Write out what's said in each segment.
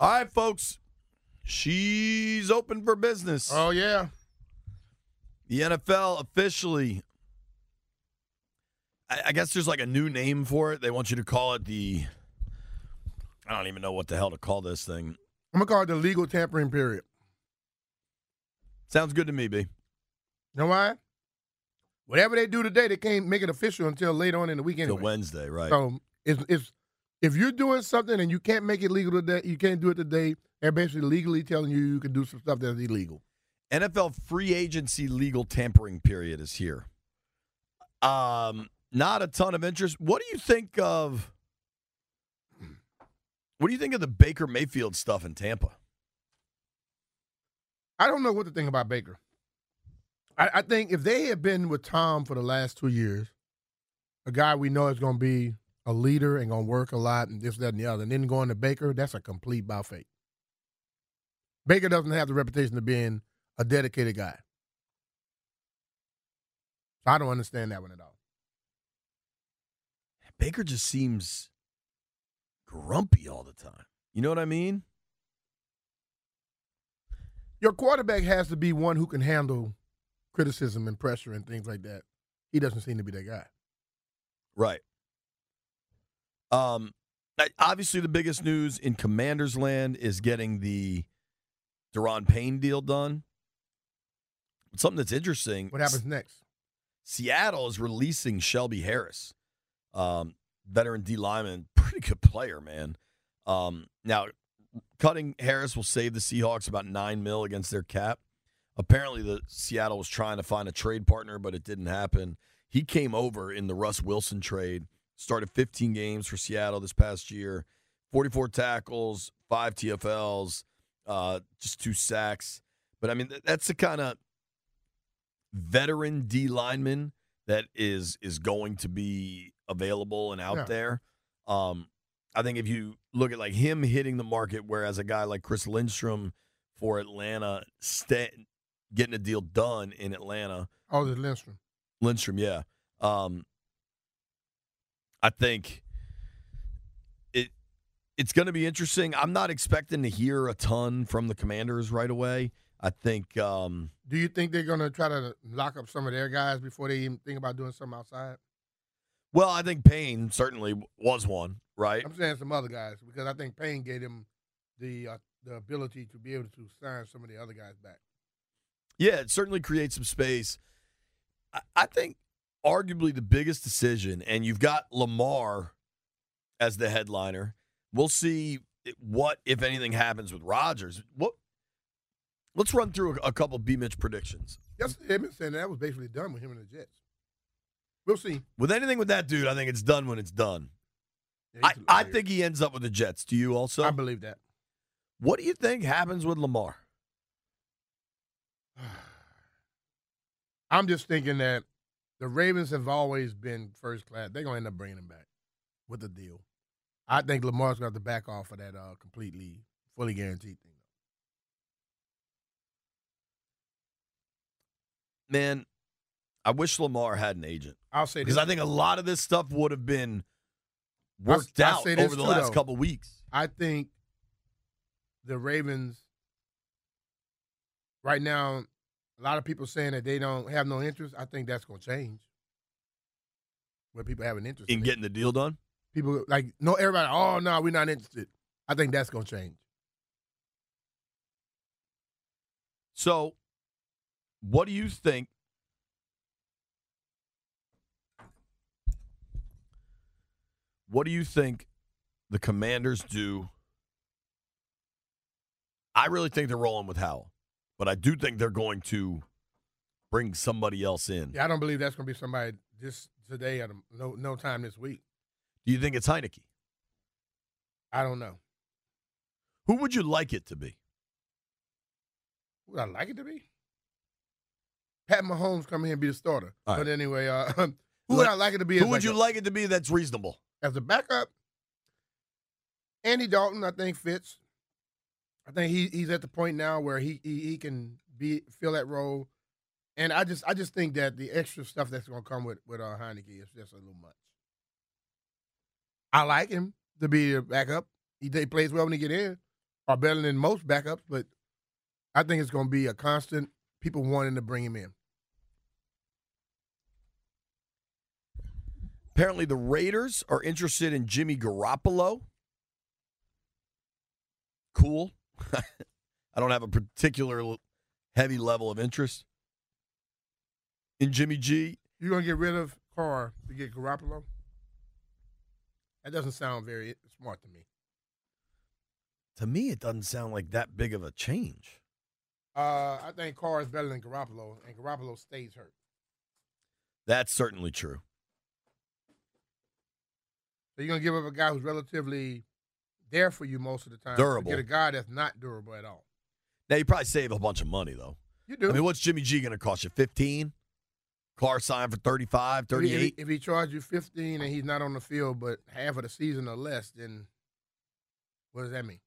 All right, folks. She's open for business. Oh yeah. The NFL officially I, I guess there's like a new name for it. They want you to call it the I don't even know what the hell to call this thing. I'm gonna call it the legal tampering period. Sounds good to me, B. You know why? Whatever they do today, they can't make it official until later on in the week anyway. Till Wednesday, right? So it's, it's if you're doing something and you can't make it legal today, you can't do it today. They're basically legally telling you you can do some stuff that's illegal. NFL free agency legal tampering period is here. Um, not a ton of interest. What do you think of? What do you think of the Baker Mayfield stuff in Tampa? I don't know what to think about Baker. I, I think if they had been with Tom for the last two years, a guy we know is going to be a leader and going to work a lot and this, that, and the other, and then going to Baker, that's a complete bow fake. Baker doesn't have the reputation of being a dedicated guy. So I don't understand that one at all. Baker just seems grumpy all the time. You know what I mean? Your quarterback has to be one who can handle criticism and pressure and things like that. He doesn't seem to be that guy. Right. Um, obviously, the biggest news in Commanders land is getting the Daron Payne deal done. But something that's interesting. What happens next? Seattle is releasing Shelby Harris, um, veteran D lineman, pretty good player, man. Um, now, cutting Harris will save the Seahawks about nine mil against their cap. Apparently, the Seattle was trying to find a trade partner, but it didn't happen. He came over in the Russ Wilson trade, started 15 games for Seattle this past year, 44 tackles, five TFLs, uh, just two sacks. But I mean, that's the kind of veteran D lineman that is is going to be available and out Yeah. there. Um, I think if you look at like him hitting the market, whereas a guy like Chris Lindstrom for Atlanta, getting a deal done in Atlanta, Oh, there's Lindstrom. Lindstrom, yeah. Um, I think it it's going to be interesting. I'm not expecting to hear a ton from the Commanders right away. I think um, Do you think they're going to try to lock up some of their guys before they even think about doing something outside? well, I think Payne certainly was one, right? I'm saying some other guys because I think Payne gave him the uh, the ability to be able to sign some of the other guys back. Yeah, it certainly creates some space. I, I think arguably the biggest decision, and you've got Lamar as the headliner. We'll see what, if anything, happens with Rodgers. What? Let's run through a, a couple B Mitch predictions. Yes, they've been saying that was basically done with him and the Jets. We'll see. With anything with that dude, I think it's done when it's done. Yeah, I, I think he ends up with the Jets. Do you also? I believe that. what do you think happens with Lamar? I'm just thinking that the Ravens have always been first class. They're gonna end up bringing him back with a deal. I think Lamar's gonna have to back off of that uh, completely fully guaranteed thing. Man, I wish Lamar had an agent I'll say because. I think a lot of this stuff would have been worked I'll out this over the too, last though. couple weeks. I think the Ravens right now, a lot of people saying that they don't have no interest. I think that's going to change. Where people have an interest In in it. getting the deal done, people like no everybody. Oh no, we're not interested. I think that's going to change. so what do you think? What do you think the Commanders do? I really think they're rolling with Howell, but I do think they're going to bring somebody else in. Yeah, I don't believe that's going to be somebody this today at no no time this week. Do you think it's Heinicke? I don't know. Who would you like it to be? Would I like it to be? Pat Mahomes come here and be the starter. All But right. anyway, uh, who would Let- I like it to be? Who would you like it to be that's reasonable? as a backup? Andy Dalton, I think fits. I think he he's at the point now where he he, he can be fill that role, and I just I just think that the extra stuff that's going to come with with uh, Heinicke is just a little much. I like him to be a backup. He, he plays well when he get in, or better than most backups. But I think it's going to be a constant. People wanting to bring him in. Apparently, the Raiders are interested in Jimmy Garoppolo. Cool. I don't have a particular heavy level of interest in Jimmy G. You're going to get rid of Carr to get Garoppolo. That doesn't sound very smart to me. To me, it doesn't sound like that big of a change. Uh, I think Carr is better than Garoppolo, and Garoppolo stays hurt. That's certainly true. So you're gonna give up a guy who's relatively there for you most of the time. Durable. Get a guy that's not durable at all. Now, you probably save a bunch of money, though. You do. I mean, what's Jimmy G going to cost you? 15? Carr signed for 35, If he- if he, 38? if he charges you 15 and he's not on the field but half of the season or less, then what does that mean?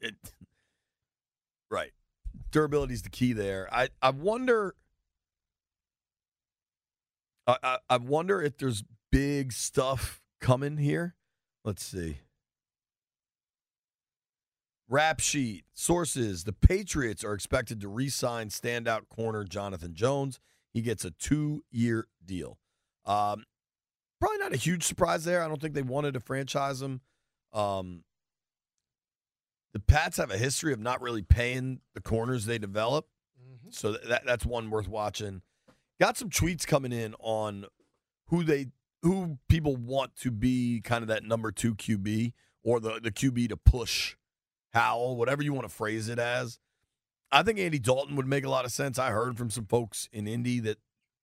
It, right. Durability is the key there. I, I wonder. I, I, I wonder if there's big stuff coming here. Let's see. Rap sheet sources: The Patriots are expected to re-sign standout corner Jonathan Jones. He gets a two-year deal. Um, probably not a huge surprise there. I don't think they wanted to franchise him. Um, the Pats have a history of not really paying the corners they develop, so that that's one worth watching. Got some tweets coming in on who they who people want to be kind of that number two QB or the the QB to push Howell, whatever you want to phrase it as. I think Andy Dalton would make a lot of sense. I heard from some folks in Indy that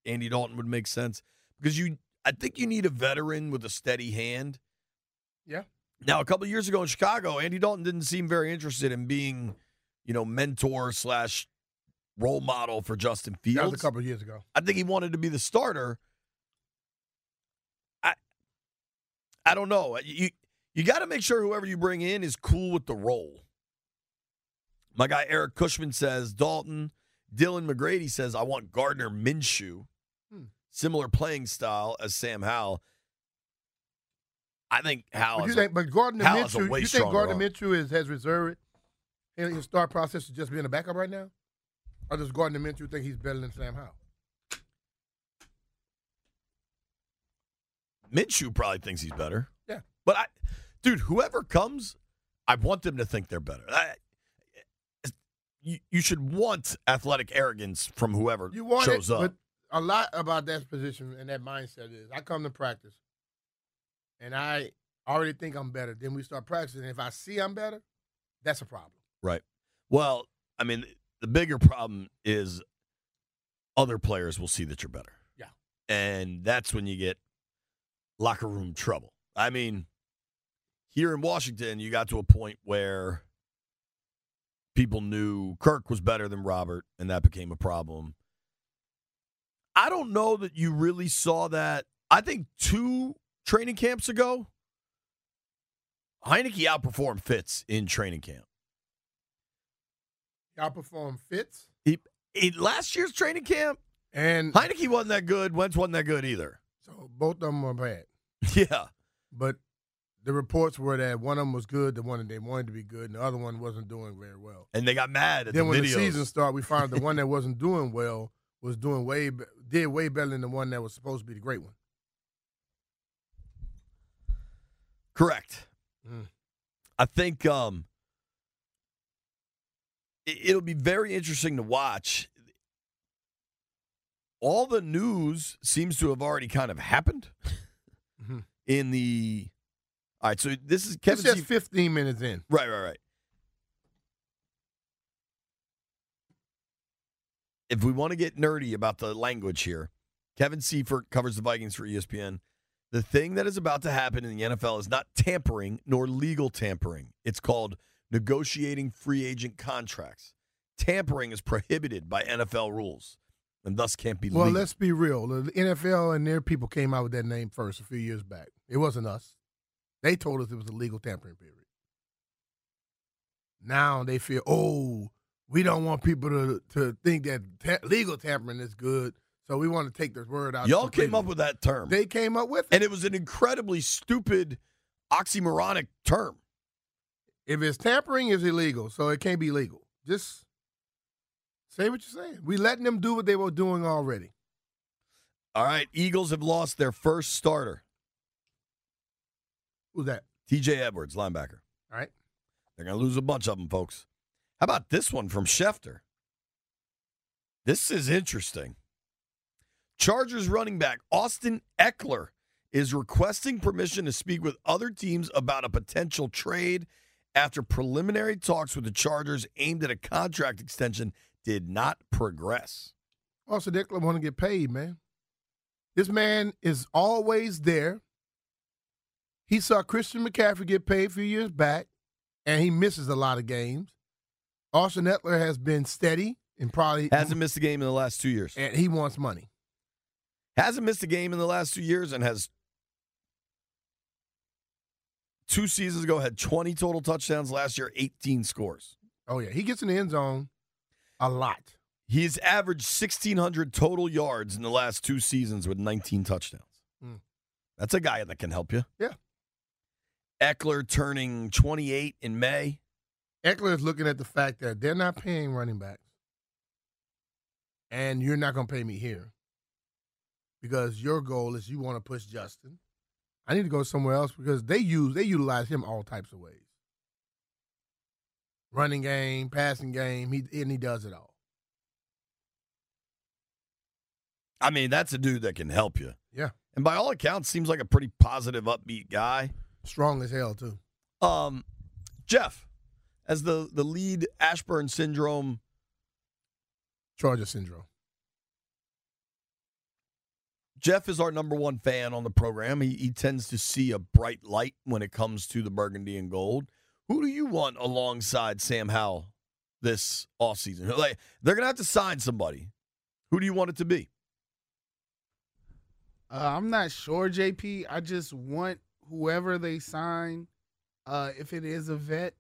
Andy Dalton would make sense because you I think you need a veteran with a steady hand. Yeah. Now, a couple of years ago in Chicago, Andy Dalton didn't seem very interested in being, you know, mentor slash role model for Justin Fields. That was a couple of years ago. I think he wanted to be the starter. I I don't know. You you got to make sure whoever you bring in is cool with the role. My guy Eric Cushman says Dalton. Dylan McGrady says I want Gardner Minshew. Hmm. Similar playing style as Sam Howell. I think Howell. But you is think, but Gardner Howell Minshew, you think Gardner arm. Minshew is has reserved in his start process to just being a backup right now, or does Gardner Minshew think he's better than Sam Howell? Minshew probably thinks he's better. Yeah. But I, dude, whoever comes, I want them to think they're better. I, you, you should want athletic arrogance from whoever You want shows it, up. but a lot about that position and that mindset is I come to practice, and I already think I'm better. Then we start practicing. And if I see I'm better, that's a problem. right. Well, I mean, the bigger problem is other players will see that you're better. Yeah. And that's when you get locker room trouble. I mean, here in Washington, you got to a point where people knew Kirk was better than Robert, and that became a problem. I don't know that you really saw that. I think two training camps ago, Heinicke outperformed Fitz in training camp. Outperformed Fitz He, in last year's training camp, and Heinicke wasn't that good. Wentz wasn't that good either. so both of them were bad. Yeah. But the reports were that one of them was good, the one that they wanted to be good, and the other one wasn't doing very well. And they got mad at then the when videos. the season started, we found the one that wasn't doing well was doing way did way better than the one that was supposed to be the great one. Correct. Mm. I think um, it, it'll be very interesting to watch. All the news seems to have already kind of happened Mhm. in the. All right, so this is Kevin. Just C- 15 minutes in. right, right, right. If we want to get nerdy about the language here, Kevin Seifert covers the Vikings for ESPN. The thing that is about to happen in the NFL is not tampering nor legal tampering. It's called negotiating free agent contracts. Tampering is prohibited by NFL rules and thus can't be Well, legal. let's be real. The NFL and their people came out with that name first a few years back. It wasn't us. They told us it was a legal tampering period. Now they feel, oh, we don't want people to to think that ta- legal tampering is good, so we want to take the word out. Y'all came up with that term. They came up with it. and it was an incredibly stupid oxymoronic term. If it's tampering, it's illegal, so it can't be legal. Just say what you're saying. We letting them do what they were doing already. All right, Eagles have lost their first starter, Who's that? TJ Edwards, linebacker. All right. They're going to lose a bunch of them, folks. How about this one from Schefter? This is interesting. Chargers running back Austin Ekeler is requesting permission to speak with other teams about a potential trade after preliminary talks with the Chargers aimed at a contract extension did not progress. Also, Ekeler want to get paid, man. This man is always there. He saw Christian McCaffrey get paid a few years back, and he misses a lot of games. Austin Ekeler has been steady and probably Hasn't missed a game in the last two years. and he wants money. Hasn't missed a game in the last two years and has two seasons ago had 20 total touchdowns. Last year, 18 scores. Oh yeah, he gets in the end zone a lot. He's averaged 1,600 total yards in the last two seasons with 19 touchdowns. Hmm. That's a guy that can help you. Yeah. Ekeler turning 28 in May. Ekeler is looking at the fact that they're not paying running backs, and you're not going to pay me here because your goal is you want to push Justin. I need to go somewhere else because they use they utilize him all types of ways. Running game, passing game, he and he does it all. I mean, that's a dude that can help you. Yeah, And by all accounts, seems like a pretty positive, upbeat guy. Strong as hell too. Um, Jeff, as the, the lead Ashburn syndrome Charger syndrome. Jeff is our number one fan on the program. He, he tends to see a bright light when it comes to the burgundy and gold. Who do you want alongside Sam Howell this offseason? Like they're gonna have to sign somebody. Who do you want it to be? Uh, I'm not sure, JP. I just want whoever they sign, uh, if it is a vet,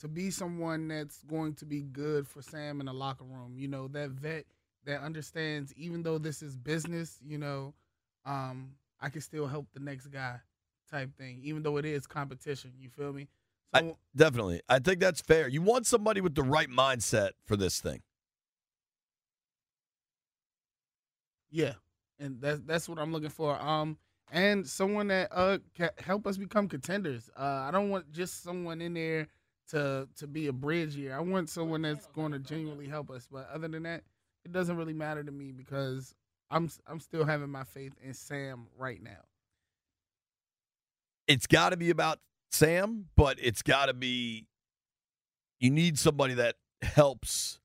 to be someone that's going to be good for Sam in the locker room. You know, that vet that understands, even though this is business, you know, um, I can still help the next guy type thing, even though it is competition. You feel me? So, I, definitely. I think that's fair. You want somebody with the right mindset for this thing. Yeah, and that's that's what I'm looking for. Um, and someone that uh can help us become contenders. Uh, I don't want just someone in there to to be a bridge here. I want someone that's going to genuinely help us. But other than that, it doesn't really matter to me because I'm I'm still having my faith in Sam right now. It's got to be about Sam, but it's got to be. You need somebody that helps.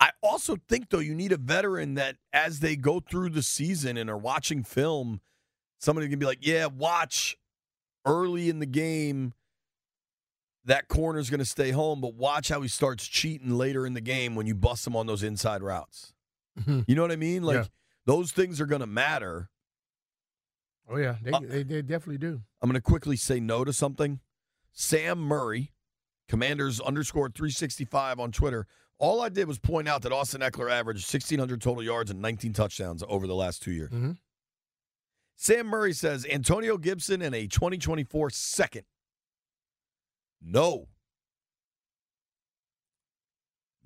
I also think, though, you need a veteran that, as they go through the season and are watching film, somebody can be like, "Yeah, watch early in the game." That corner's going to stay home, but watch how he starts cheating later in the game when you bust him on those inside routes. You know what I mean? Like Yeah. those things are going to matter. Oh yeah, they, Uh, they they definitely do. I'm going to quickly say no to something. Sam Murray, Commanders underscore 365 on Twitter. All I did was point out that Austin Ekeler averaged 1,600 total yards and 19 touchdowns over the last two years. Mhm. Sam Murray says Antonio Gibson in a 2024 second. No.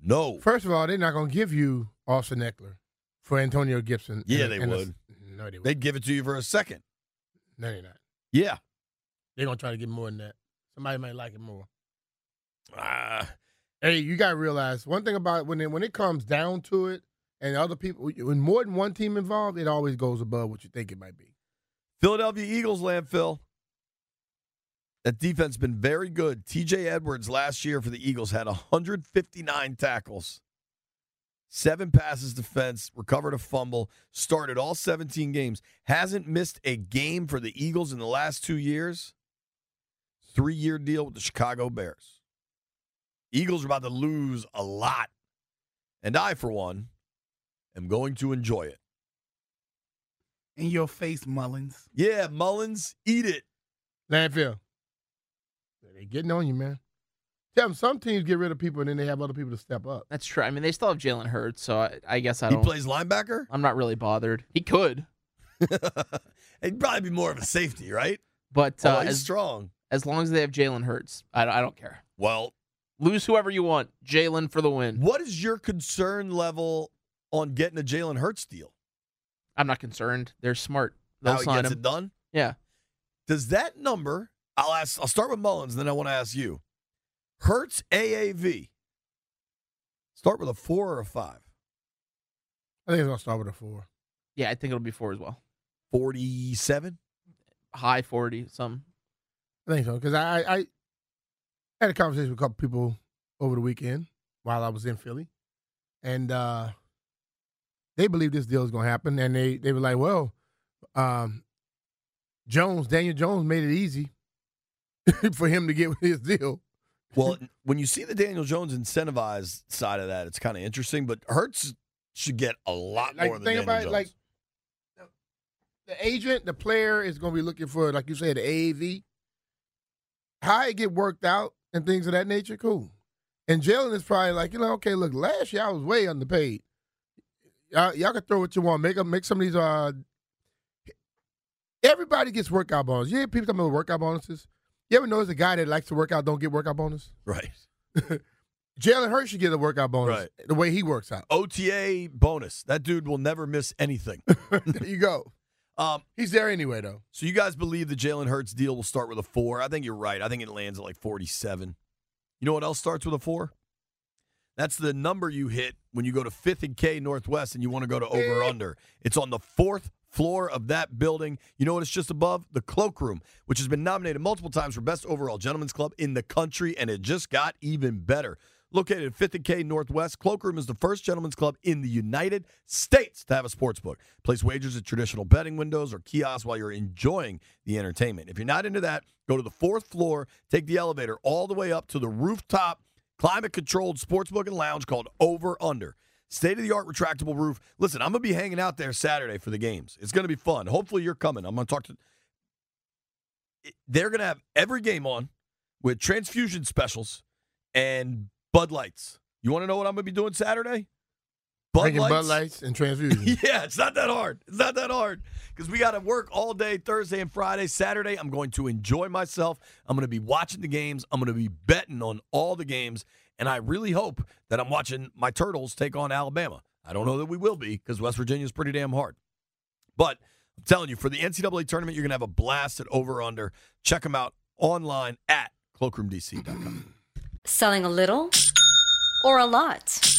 No. First of all, they're not going to give you Austin Ekeler for Antonio Gibson. Yeah, and- they and a- would. no, they would. They'd give it to you for a second. no, they're not. Yeah. They're going to try to get more than that. Somebody might like it more. Ah, Hey, you got to realize one thing about when it, when it comes down to it, and other people, when more than one team involved, it always goes above what you think it might be. Philadelphia Eagles landfill. That defense been very good. TJ Edwards last year for the Eagles had 159 tackles, seven passes defense, recovered a fumble, started all 17 games, hasn't missed a game for the Eagles in the last two years. Three year deal with the Chicago Bears. Eagles are about to lose a lot. And I, for one, am going to enjoy it. In your face, Mullins. Yeah, Mullins, eat it. Landfill. They're getting on you, man. Tell them some teams get rid of people and then they have other people to step up. That's true. I mean, they still have Jalen Hurts, so I, I guess I He don't. plays linebacker? I'm not really bothered. He could, He'd probably be more of a safety, right? but Oh, uh, he's as strong. as long as they have Jalen Hurts, I, don't- I don't care. Well, Lose whoever you want. Jalen for the win. what is your concern level on getting a Jalen Hurts deal? I'm not concerned. They're smart. They'll How he sign gets him. it done? Yeah. Does that number? I'll ask. I'll start with Mullins, then I want to ask you. Hurts AAV. Start with a four or a five. I think it's gonna start with a four. Yeah, I think it'll be four as well. Forty-seven. High 40, some. I think so because I, I I had a conversation with a couple people over the weekend while I was in Philly, and uh, they believe this deal is going to happen, and they they were like, well, um, Jones, Daniel Jones made it easy for him to get his deal. Well, when you see the Daniel Jones incentivized side of that, it's kind of interesting. But Hurts should get a lot Like more than Daniel about Jones. like the agent, the player is going to be looking for, like you said, the AAV. How it get worked out and things of that nature, cool. And Jalen is probably like, you know, okay, look, last year I was way underpaid. Y'all, y'all can throw what you want, make up, make some of these. Uh, everybody gets workout bonuses. You hear people talking about workout bonuses. You ever notice a guy that likes to work out don't get workout bonus? right. Jalen Hurts should get a workout bonus Right. the way he works out. OTA bonus. That dude will never miss anything. there you go. Um, He's there anyway, though. so you guys believe the Jalen Hurts deal will start with a four? I think you're right. I think it lands at like 47. You know what else starts with a four? That's the number you hit when you go to Fifth and K Northwest and you want to go to over eh. under. It's on the fourth floor of that building. You know what it's just above? The Cloakroom, which has been nominated multiple times for best overall gentlemen's club in the country, and it just got even better. Located at 5th and K Northwest, Cloakroom is the first gentlemen's club in the United States to have a sports book. Place wagers at traditional betting windows or kiosks while you're enjoying the entertainment. If you're not into that, go to the fourth floor, take the elevator all the way up to the rooftop, climate controlled sportsbook and lounge called Over Under. State of the art retractable roof. Listen, I'm going to be hanging out there Saturday for the games. It's going to be fun. Hopefully, you're coming. I'm going to talk to. They're going to have every game on with transfusion specials and Bud Lights. You want to know what I'm going to be doing Saturday? Bud Drinking Lights. Bud Lights and transfusion. Yeah, it's not that hard. It's not that hard because we got to work all day Thursday and Friday. Saturday, I'm going to enjoy myself. I'm going to be watching the games. I'm going to be betting on all the games. And I really hope that I'm watching my Turtles take on Alabama. I don't know that we will be because West Virginia is pretty damn hard. But I'm telling you, for the NCAA tournament, you're going to have a blast at Over Under. Check them out online at cloakroomdc.com. Selling a little or a lot?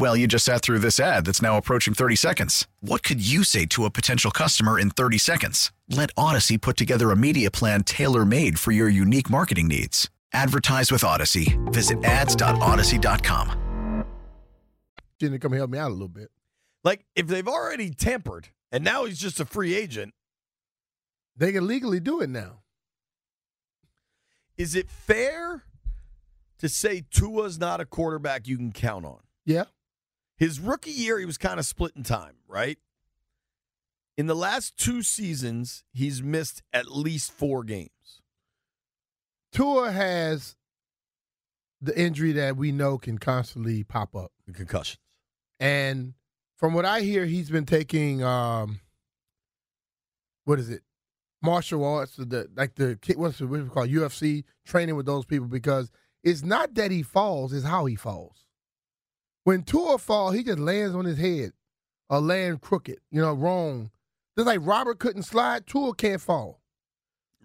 Well, you just sat through this ad that's now approaching 30 seconds. What could you say to a potential customer in 30 seconds? Let Odyssey put together a media plan tailor made for your unique marketing needs. Advertise with Odyssey. Visit ads.odyssey.com. Jenny, come help me out a little bit. Like, if they've already tampered and now he's just a free agent, They can legally do it now. is it fair to say Tua's not a quarterback you can count on? Yeah. His rookie year, he was kind of split in time, right? In the last two seasons, he's missed at least four games. Tua has the injury that we know can constantly pop up. The concussions. And from what I hear, he's been taking um, what is it, martial arts, the like the what's it, what do we call it? UFC training with those people because it's not that he falls, it's how he falls. When Tua fall, he just lands on his head or land crooked, you know, wrong. Just like Robert couldn't slide, Tua can't fall.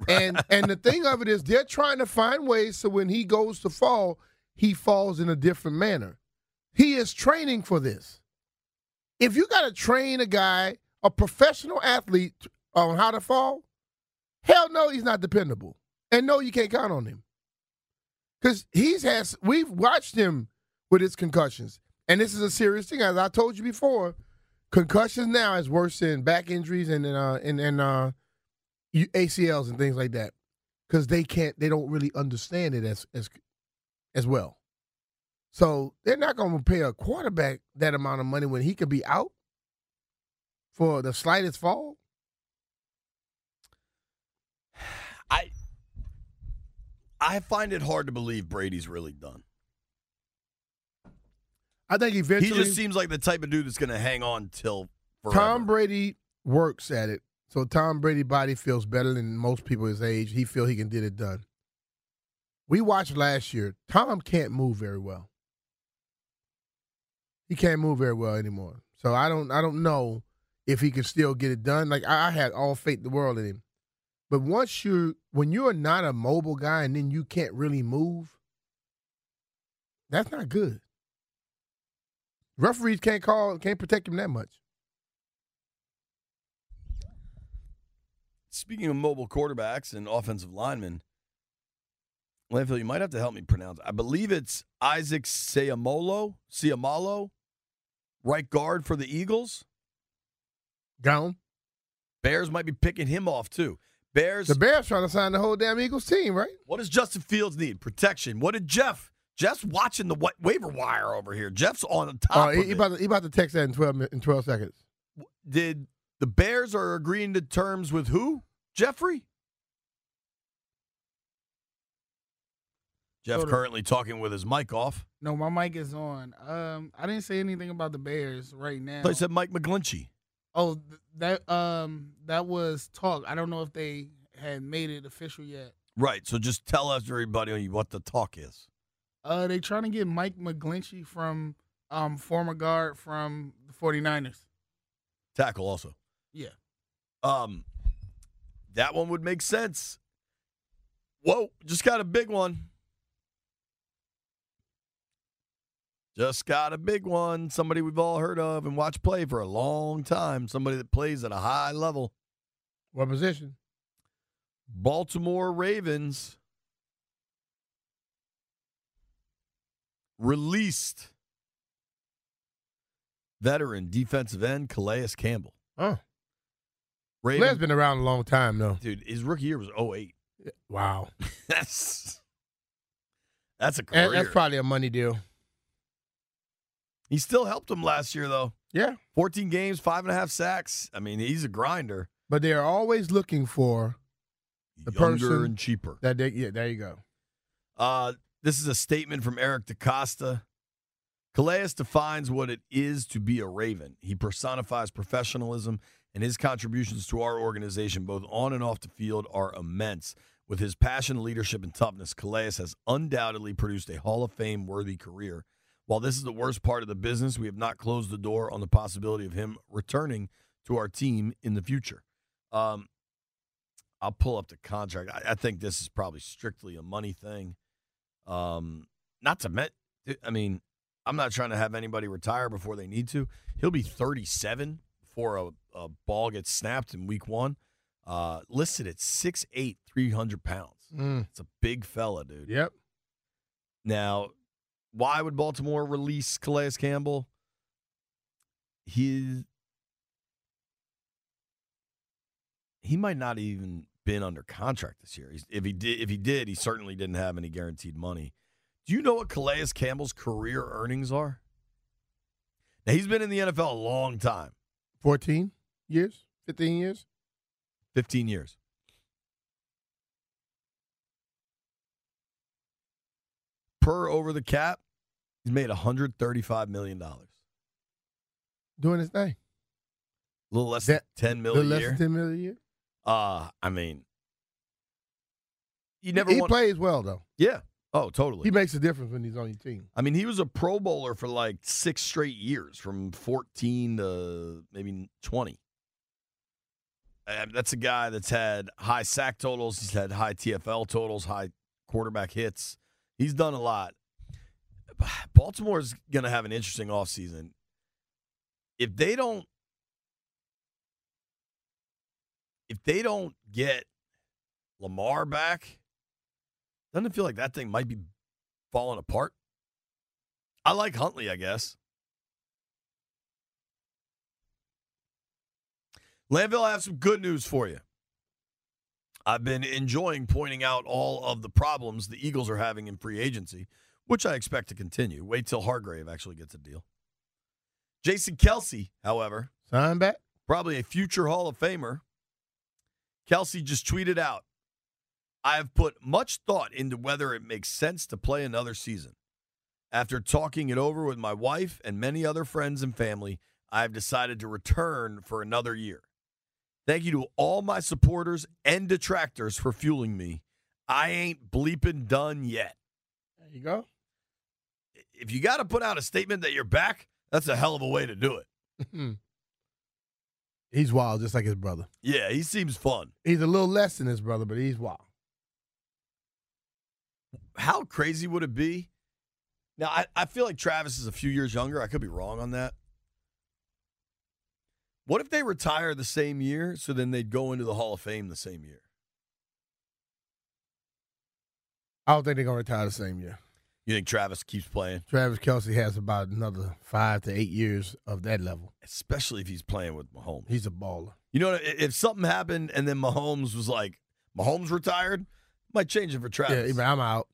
And and the thing of it is, they're trying to find ways so when he goes to fall, he falls in a different manner. He is training for this. If you got to train a guy, a professional athlete, on how to fall, hell no, he's not dependable. And no, you can't count on him. Because he's has we've watched him with his concussions. And this is a serious thing. As I told you before, concussions now is worse than back injuries and uh and, and uh ACLs and things like that. Because they can't they don't really understand it as as as well. So they're not going to pay a quarterback that amount of money when he could be out for the slightest fall. I I find it hard to believe Brady's really done. I think eventually he just seems like the type of dude that's going to hang on till forever. Tom Brady works at it. So Tom Brady body feels better than most people his age. He feel he can get it done. We watched last year. Tom can't move very well. He can't move very well anymore. So I don't I don't know if he can still get it done. Like I, I had all faith in the world in him. But once you when you're not a mobile guy and then you can't really move, that's not good. Referees can't call can't protect him that much. Speaking of mobile quarterbacks and offensive linemen, Landfill, you might have to help me pronounce. I believe it's Isaac Sayamolo, Siamalo, right guard for the Eagles. Gone. Bears might be picking him off too. Bears. The Bears trying to sign the whole damn Eagles team, right? What does Justin Fields need? Protection. What did Jeff? Jeff's watching the wa- waiver wire over here. Jeff's on the top. Of he, he it. about to, he about to text that in twelve in twelve seconds. Did the Bears are agreeing to terms with who? Jeffrey. Jeff Sort of. currently talking with his mic off. No, my mic is on. Um, I didn't say anything about the Bears right now. I said Mike McGlinchey. Oh, th- that um, that was talk. I don't know if they had made it official yet. Right. So just tell us, everybody, what the talk is. Uh, they trying to get Mike McGlinchey from um former guard from the 49ers. Tackle also. Yeah. Um, that one would make sense. Whoa, just got a big one. Just got a big one. Somebody we've all heard of and watched play for a long time. Somebody that plays at a high level. What position? Baltimore Ravens released veteran defensive end Calais Campbell. Oh. Ravens, Blair's been around a long time, though. dude, his rookie year was 08. Wow. that's that's a career. That's probably a money deal. he still helped him last year though. Yeah. 14 games, five and a half sacks. I mean, he's a grinder. But they're always looking for the Younger person and cheaper. that they yeah, there you go. Uh, this is a statement from Eric DeCosta. Calais defines what it is to be a Raven. He personifies professionalism, and his contributions to our organization, both on and off the field, are immense. With his passion, leadership, and toughness, Calais has undoubtedly produced a Hall of Fame worthy career. While this is the worst part of the business, we have not closed the door on the possibility of him returning to our team in the future. Um, I'll pull up the contract. I, I think this is probably strictly a money thing. Um, not to met. I mean, I'm not trying to have anybody retire before they need to. He'll be 37 before a, a ball gets snapped in week one. Uh, listed at 6'8", 300 pounds. Mm. It's a big fella, dude. Yep. Now, why would Baltimore release Calais Campbell? He he might not even been under contract this year. He's, if he did, if he did, he certainly didn't have any guaranteed money. Do you know what Calais Campbell's career earnings are? Now he's been in the NFL a long time, 14 years? 15 years? fifteen years. Per over the cap, he's made 135 million dollars. Doing his thing. A little less That- than 10 Little million a year. than 10 million a year? Uh, I mean, you never he want- plays well, though. Yeah. Oh, totally. He makes a difference when he's on your team. I mean, he was a Pro Bowler for like six straight years, from 14 to maybe 20. And that's a guy that's had high sack totals. He's had high TFL totals, high quarterback hits. He's done a lot. Baltimore's going to have an interesting offseason. If they don't if they don't get Lamar back, doesn't it feel like that thing might be falling apart? I like Huntley, I guess. Landville, I have some good news for you. I've been enjoying pointing out all of the problems the Eagles are having in free agency, which I expect to continue. Wait till Hargrave actually gets a deal. Jason Kelce, however, Sign back? probably a future Hall of Famer. Kelce just tweeted out I have put much thought into whether it makes sense to play another season. After talking it over with my wife and many other friends and family, I have decided to return for another year. Thank you to all my supporters and detractors for fueling me. I ain't bleeping done yet. There you go. If you got to put out a statement that you're back, that's a hell of a way to do it. Hmm. He's wild, just like his brother. Yeah, he seems fun. He's a little less than his brother, but he's wild. how crazy would it be? Now, I, I feel like Travis is a few years younger. I could be wrong on that. What if they retire the same year so then they'd go into the Hall of Fame the same year? I don't think they're going to retire the same year. You think Travis keeps playing? Travis Kelce has about another five to eight years of that level. Especially if he's playing with Mahomes. He's a baller. You know, if something happened and then Mahomes was like, Mahomes retired, might change it for Travis. Yeah, I'm out.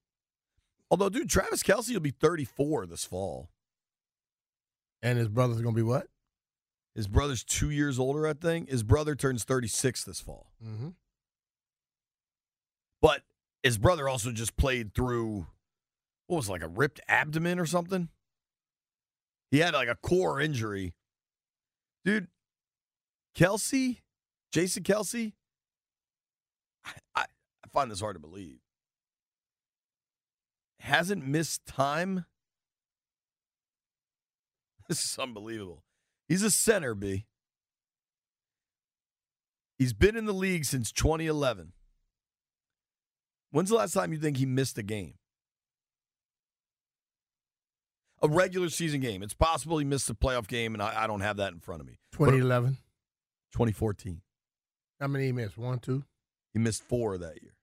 Although, dude, Travis Kelce will be 34 this fall. And his brother's going to be what? His brother's two years older, I think. His brother turns 36 this fall. Mm-hmm. But his brother also just played through what was it, like a ripped abdomen or something. He had like a core injury. Dude, Kelce, Jason Kelce, I, I find this hard to believe. Hasn't missed time. This is unbelievable. He's a center, B. He's been in the league since 2011. When's the last time you think he missed a game? A regular season game. It's possible he missed a playoff game, and I, I don't have that in front of me. 2011. 2014. How many he missed? One, two? He missed four that year.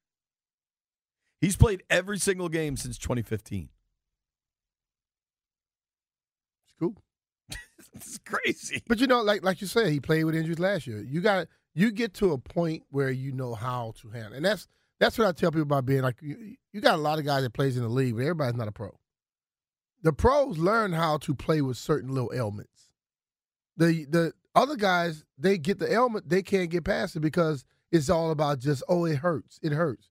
He's played every single game since 2015. It's cool. it's crazy. But you know, like like you said, he played with injuries last year. You got you get to a point where you know how to handle, and that's that's what I tell people about being like you, you got a lot of guys that plays in the league, but everybody's not a pro. The pros learn how to play with certain little ailments. The the other guys they get the ailment, they can't get past it because it's all about just oh it hurts, it hurts.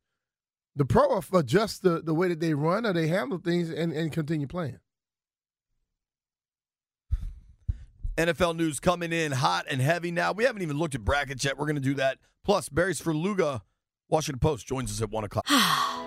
The pro adjust the, the way that they run or they handle things and, and continue playing. NFL news coming in hot and heavy now. We haven't even looked at brackets yet. We're going to do that. Plus, Barry Sverluga, Washington Post joins us at 1 o'clock.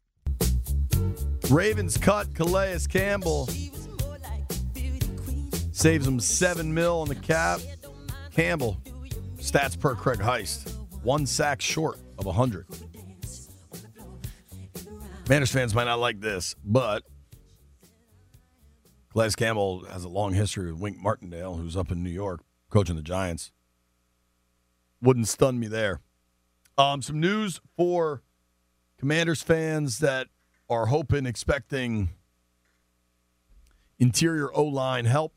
Ravens cut Calais Campbell. Saves him seven mil on the cap. Campbell, stats per Craig Heist, one sack short of 100. Manners fans might not like this, but Calais Campbell has a long history with Wink Martindale, who's up in New York coaching the Giants. Wouldn't stun me there. Um, some news for Commanders fans that are hoping, expecting interior O line help.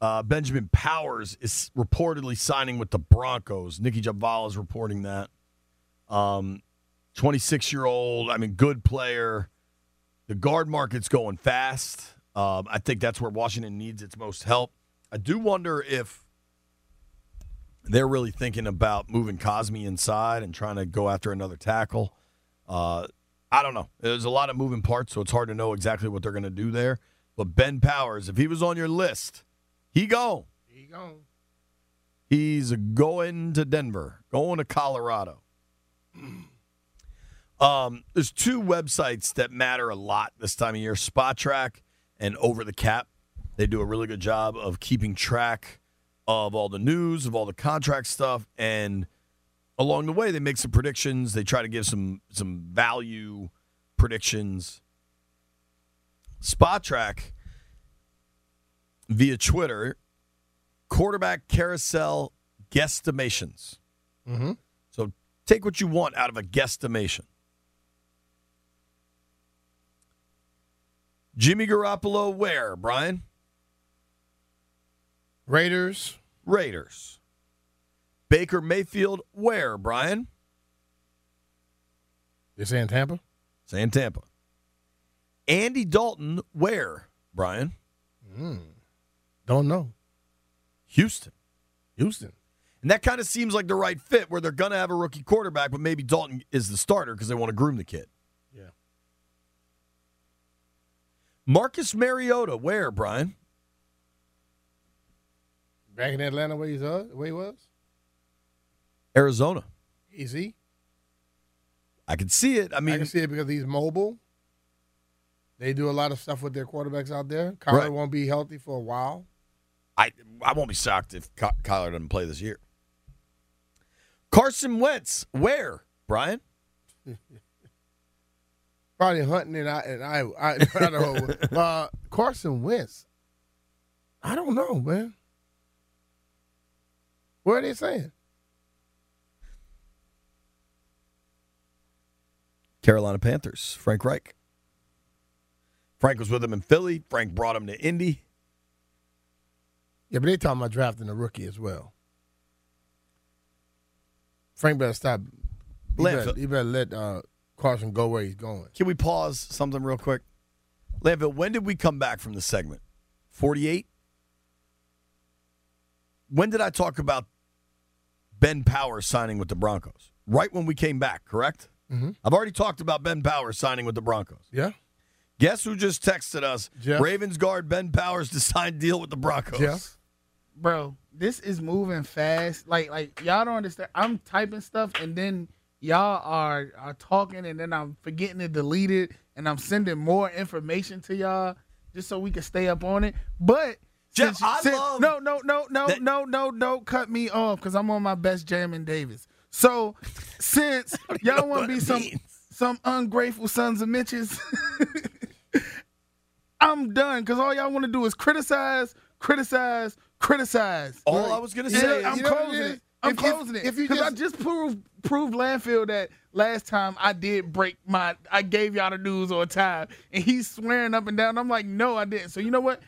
Uh, Benjamin Powers is reportedly signing with the Broncos. Nicki Jhabvala is reporting that. Um, 26 year old, I mean, good player. The guard market's going fast. Um, I think that's where Washington needs its most help. I do wonder if they're really thinking about moving Cosmi inside and trying to go after another tackle. Uh, I don't know. There's a lot of moving parts, so it's hard to know exactly what they're going to do there. But Ben Powers, if he was on your list, he gone. He gone. He's going to Denver, going to Colorado. Um, there's two websites that matter a lot this time of year: Spotrac and Over the Cap. They do a really good job of keeping track of all the news, of all the contract stuff, and along the way, they make some predictions. They try to give some some value predictions. Spotrac via Twitter, quarterback carousel guesstimations. Mm-hmm. So take what you want out of a guesstimation. Jimmy Garoppolo, where, Brian? Raiders. Raiders. Baker Mayfield, where, Brian? You're saying Tampa? Saying Tampa. Andy Dalton, where, Brian? Mm. Don't know. Houston. Houston. And that kind of seems like the right fit where they're going to have a rookie quarterback, but maybe Dalton is the starter because they want to groom the kid. Yeah. Marcus Mariota, where, Brian? Back in Atlanta where, he's, uh, where he was? Arizona. Is he? I can see it. I mean, I can see it because he's mobile. They do a lot of stuff with their quarterbacks out there. Kyler Right. won't be healthy for a while. I I won't be shocked if Ky- Kyler doesn't play this year. Carson Wentz, where, Brian? Probably hunting and I and I I, I don't know. Uh, Carson Wentz. I don't know, man. What are they saying? Carolina Panthers, Frank Reich. Frank was with him in Philly. Frank brought him to Indy. Yeah, but they talking about drafting a rookie as well. Frank better stop. He better, he better let uh, Carson go where he's going. Can we pause something real quick? Landville, when did we come back from the segment? 48? When did I talk about Ben Power signing with the Broncos? Right when we came back, correct? Mm-hmm. I've already talked about Ben Powers signing with the Broncos. Yeah. Guess who just texted us? Jeff. Ravens guard Ben Powers to sign deal with the Broncos. Jeff. bro, this is moving fast. Like, like y'all don't understand. I'm typing stuff, and then y'all are are talking, and then I'm forgetting to delete it, and I'm sending more information to y'all just so we can stay up on it. But Jeff, since- I since- love no, no, no, no, that- no, no, no, cut me off because I'm on my best Jamin Davis. So since y'all want to be some means. some ungrateful sons of Mitches. I'm done because all y'all want to do is criticize, criticize, criticize. All I was going to Yeah, say I'm you know what closing it it. is? I'm If- if- closing it. if you because I just- just proved proved landfill that last time I did break my I gave y'all the news on time and he's swearing up and down. I'm like, no, I didn't. So you know what?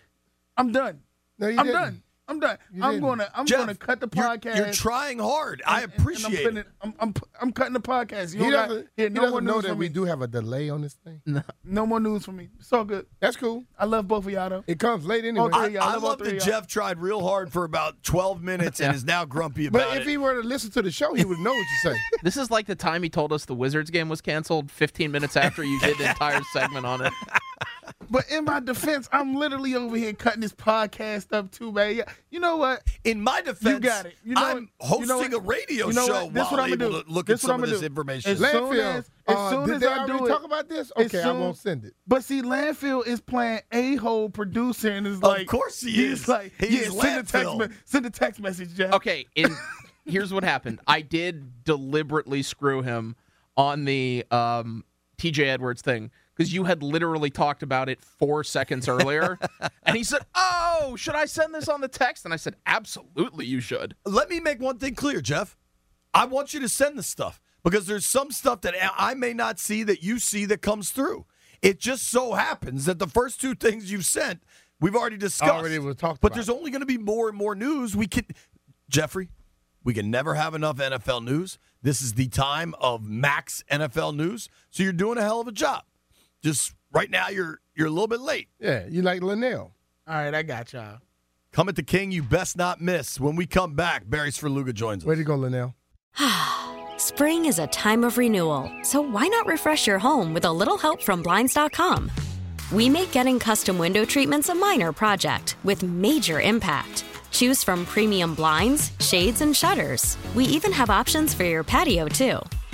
I'm done. No, you I'm didn't. done. I'm done. You I'm didn't. gonna I'm Jeff, gonna cut the you're- podcast. You're, trying hard. I and- and I'm appreciate it. I'm, I'm I'm cutting the podcast. You He don't got, doesn't, he no more doesn't news know that we do have a delay on this thing. No no more news for me. It's all good. That's cool. I love both of y'all though. It comes late anyway. I, I I love all love that y'all. Jeff tried real hard for about 12 minutes and is now grumpy about it. but if it. he were to listen to the show, he would know what you say. This is like the time he told us the Wizards game was canceled 15 minutes after you did the entire segment on it. But in my defense, I'm literally over here cutting this podcast up too, man. Yeah, you know what? In my defense, You got it. You know I'm what? You know hosting a radio You know show? This while what I'ma able do. to look This at some of I'ma this do. information. As soon Landfill. as- as uh, soon did as they I do already it- talk about this? as Okay, I won't send it. But see, Landfill is playing a hole producer and is like, of course he he's is. like, He's yeah, send a text, Landfill. me- send a text message, Jeff. Okay, in, here's what happened. I did deliberately screw him on the um, TJ Edwards thing because you had literally talked about it four seconds earlier, and he said, "Oh, should I send this on the text?" And I said, "Absolutely, you should." Let me make one thing clear, Jeff. I want you to send the stuff because there's some stuff that I may not see that you see that comes through. It just so happens that the first two things you've sent, we've already discussed. Already was talked But about. there's only going to be more and more news. We can, Jeffrey, we can never have enough NFL news. This is the time of max NFL news. So you're doing a hell of a job. Just right now, you're you're a little bit late. Yeah, you like Linnell. All right, I got y'all. Come at the King, you best not miss. When we come back, Barry Sverluga joins us. Where'd you go, Linnell? Spring is a time of renewal, so why not refresh your home with a little help from Blinds.com? We make getting custom window treatments a minor project with major impact. Choose from premium blinds, shades, and shutters. We even have options for your patio, too.